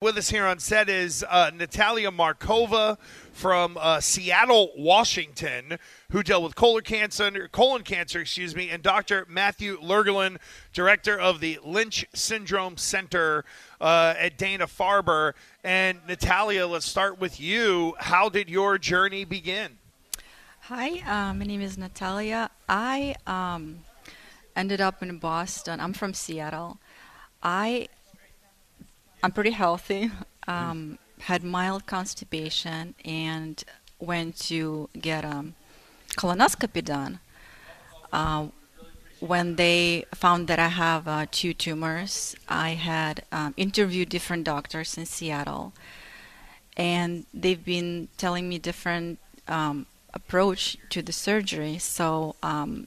With us here on set is uh, Natalia Markova from uh, Seattle, Washington, who dealt with colon cancer, colon cancer, excuse me, and Dr. Matthew Yurgelun, director of the Lynch Syndrome Center uh, at Dana Farber. And Natalia, let's start with you. How did your journey begin? Hi, uh, my name is Natalia. I um, ended up in Boston. I'm from Seattle. I I'm pretty healthy. Um, had mild constipation and went to get a um, colonoscopy done. Uh, when they found that I have uh, two tumors, I had um, interviewed different doctors in Seattle, and they've been telling me different um, approach to the surgery. So um,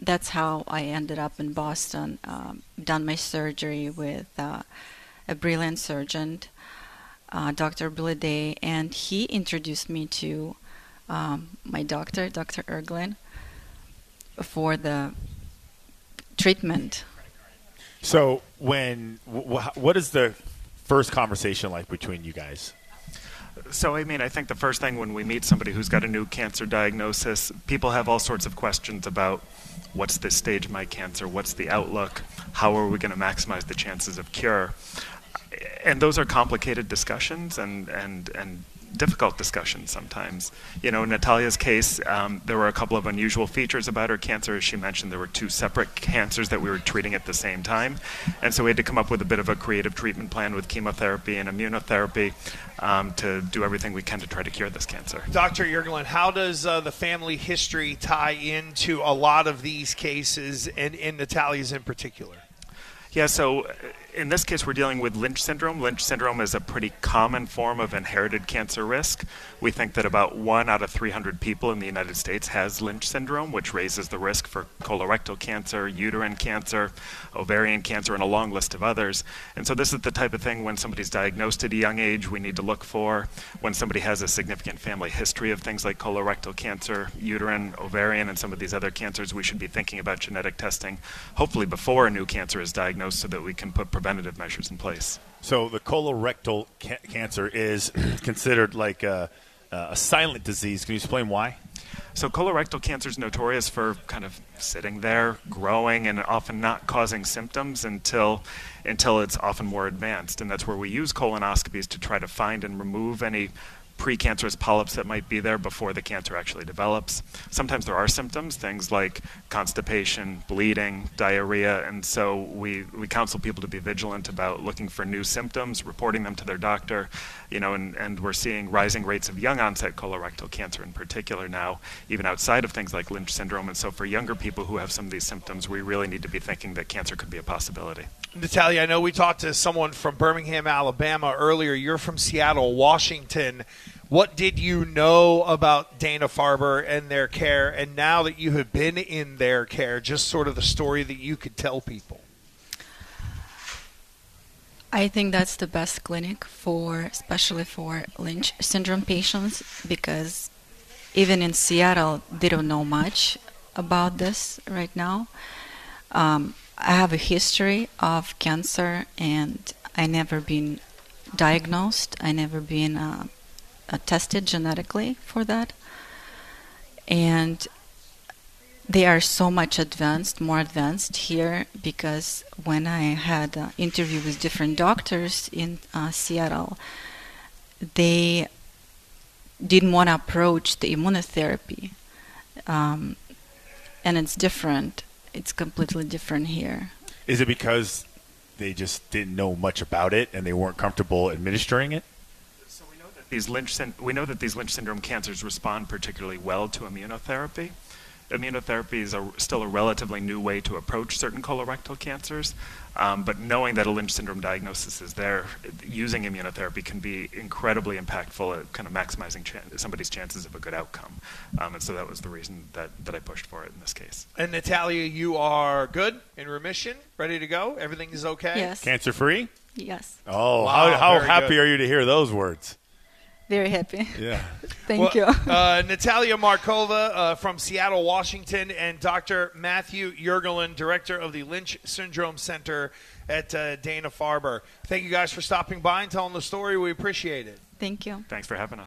that's how I ended up in Boston. Um, done my surgery with. Uh, a brilliant surgeon, uh, Dr. Bleday, and he introduced me to um, my doctor, Dr. Yurgelun, for the treatment. So, when wh- what is the first conversation like between you guys? So, I mean, I think the first thing when we meet somebody who's got a new cancer diagnosis, people have all sorts of questions about what's the stage of my cancer, what's the outlook, how are we going to maximize the chances of cure? And those are complicated discussions and, and, and difficult discussions sometimes. You know, in Natalia's case, um, there were a couple of unusual features about her cancer. As she mentioned, there were two separate cancers that we were treating at the same time. And so we had to come up with a bit of a creative treatment plan with chemotherapy and immunotherapy um, to do everything we can to try to cure this cancer. Dr. Yurgelun, how does uh, the family history tie into a lot of these cases and in Natalia's in particular? Yeah, so uh, in this case, we're dealing with Lynch syndrome. Lynch syndrome is a pretty common form of inherited cancer risk. We think that about one out of 300 people in the United States has Lynch syndrome, which raises the risk for colorectal cancer, uterine cancer, ovarian cancer, and a long list of others. And so, this is the type of thing when somebody's diagnosed at a young age, we need to look for. When somebody has a significant family history of things like colorectal cancer, uterine, ovarian, and some of these other cancers, we should be thinking about genetic testing, hopefully before a new cancer is diagnosed, so that we can put preventative measures in place. So the colorectal ca- cancer is considered like a, a silent disease. Can you explain why? So colorectal cancer is notorious for kind of sitting there, growing, and often not causing symptoms until until it's often more advanced. And that's where we use colonoscopies to try to find and remove any precancerous polyps that might be there before the cancer actually develops. Sometimes there are symptoms, things like constipation, bleeding, diarrhea, and so we, we counsel people to be vigilant about looking for new symptoms, reporting them to their doctor, you know, and, and we're seeing rising rates of young onset colorectal cancer in particular now, even outside of things like Lynch syndrome. And so for younger people who have some of these symptoms, we really need to be thinking that cancer could be a possibility. Natalia, I know we talked to someone from Birmingham, Alabama earlier. You're from Seattle, Washington. What did you know about Dana Farber and their care? And now that you have been in their care, just sort of the story that you could tell people. I think that's the best clinic for, especially for Lynch syndrome patients, because even in Seattle, they don't know much about this right now. Um, I have a history of cancer, and I never been diagnosed. I never been uh, uh, tested genetically for that, and they are so much advanced, more advanced here because when I had an interview with different doctors in uh, Seattle, they didn't want to approach the immunotherapy. Um, and it's different. It's completely different here. Is it because they just didn't know much about it and they weren't comfortable administering it? So we know that these Lynch we know that these Lynch syndrome cancers respond particularly well to immunotherapy immunotherapy is a, still a relatively new way to approach certain colorectal cancers. Um, but knowing that a Lynch syndrome diagnosis is there, using immunotherapy can be incredibly impactful at kind of maximizing somebody's chances of a good outcome. Um, and so that was the reason that, that I pushed for it in this case. And Natalia, you are good, in remission, ready to go? Everything is okay? Yes. Cancer free? Yes. Oh, Wow, how, how happy good. are you to hear those words? Very happy. Yeah. Thank Well, you. uh, Natalia Markova uh, from Seattle, Washington, and Dr. Matthew Yurgelun, director of the Lynch Syndrome Center at uh, Dana Farber. Thank you guys for stopping by and telling the story. We appreciate it. Thank you. Thanks for having us.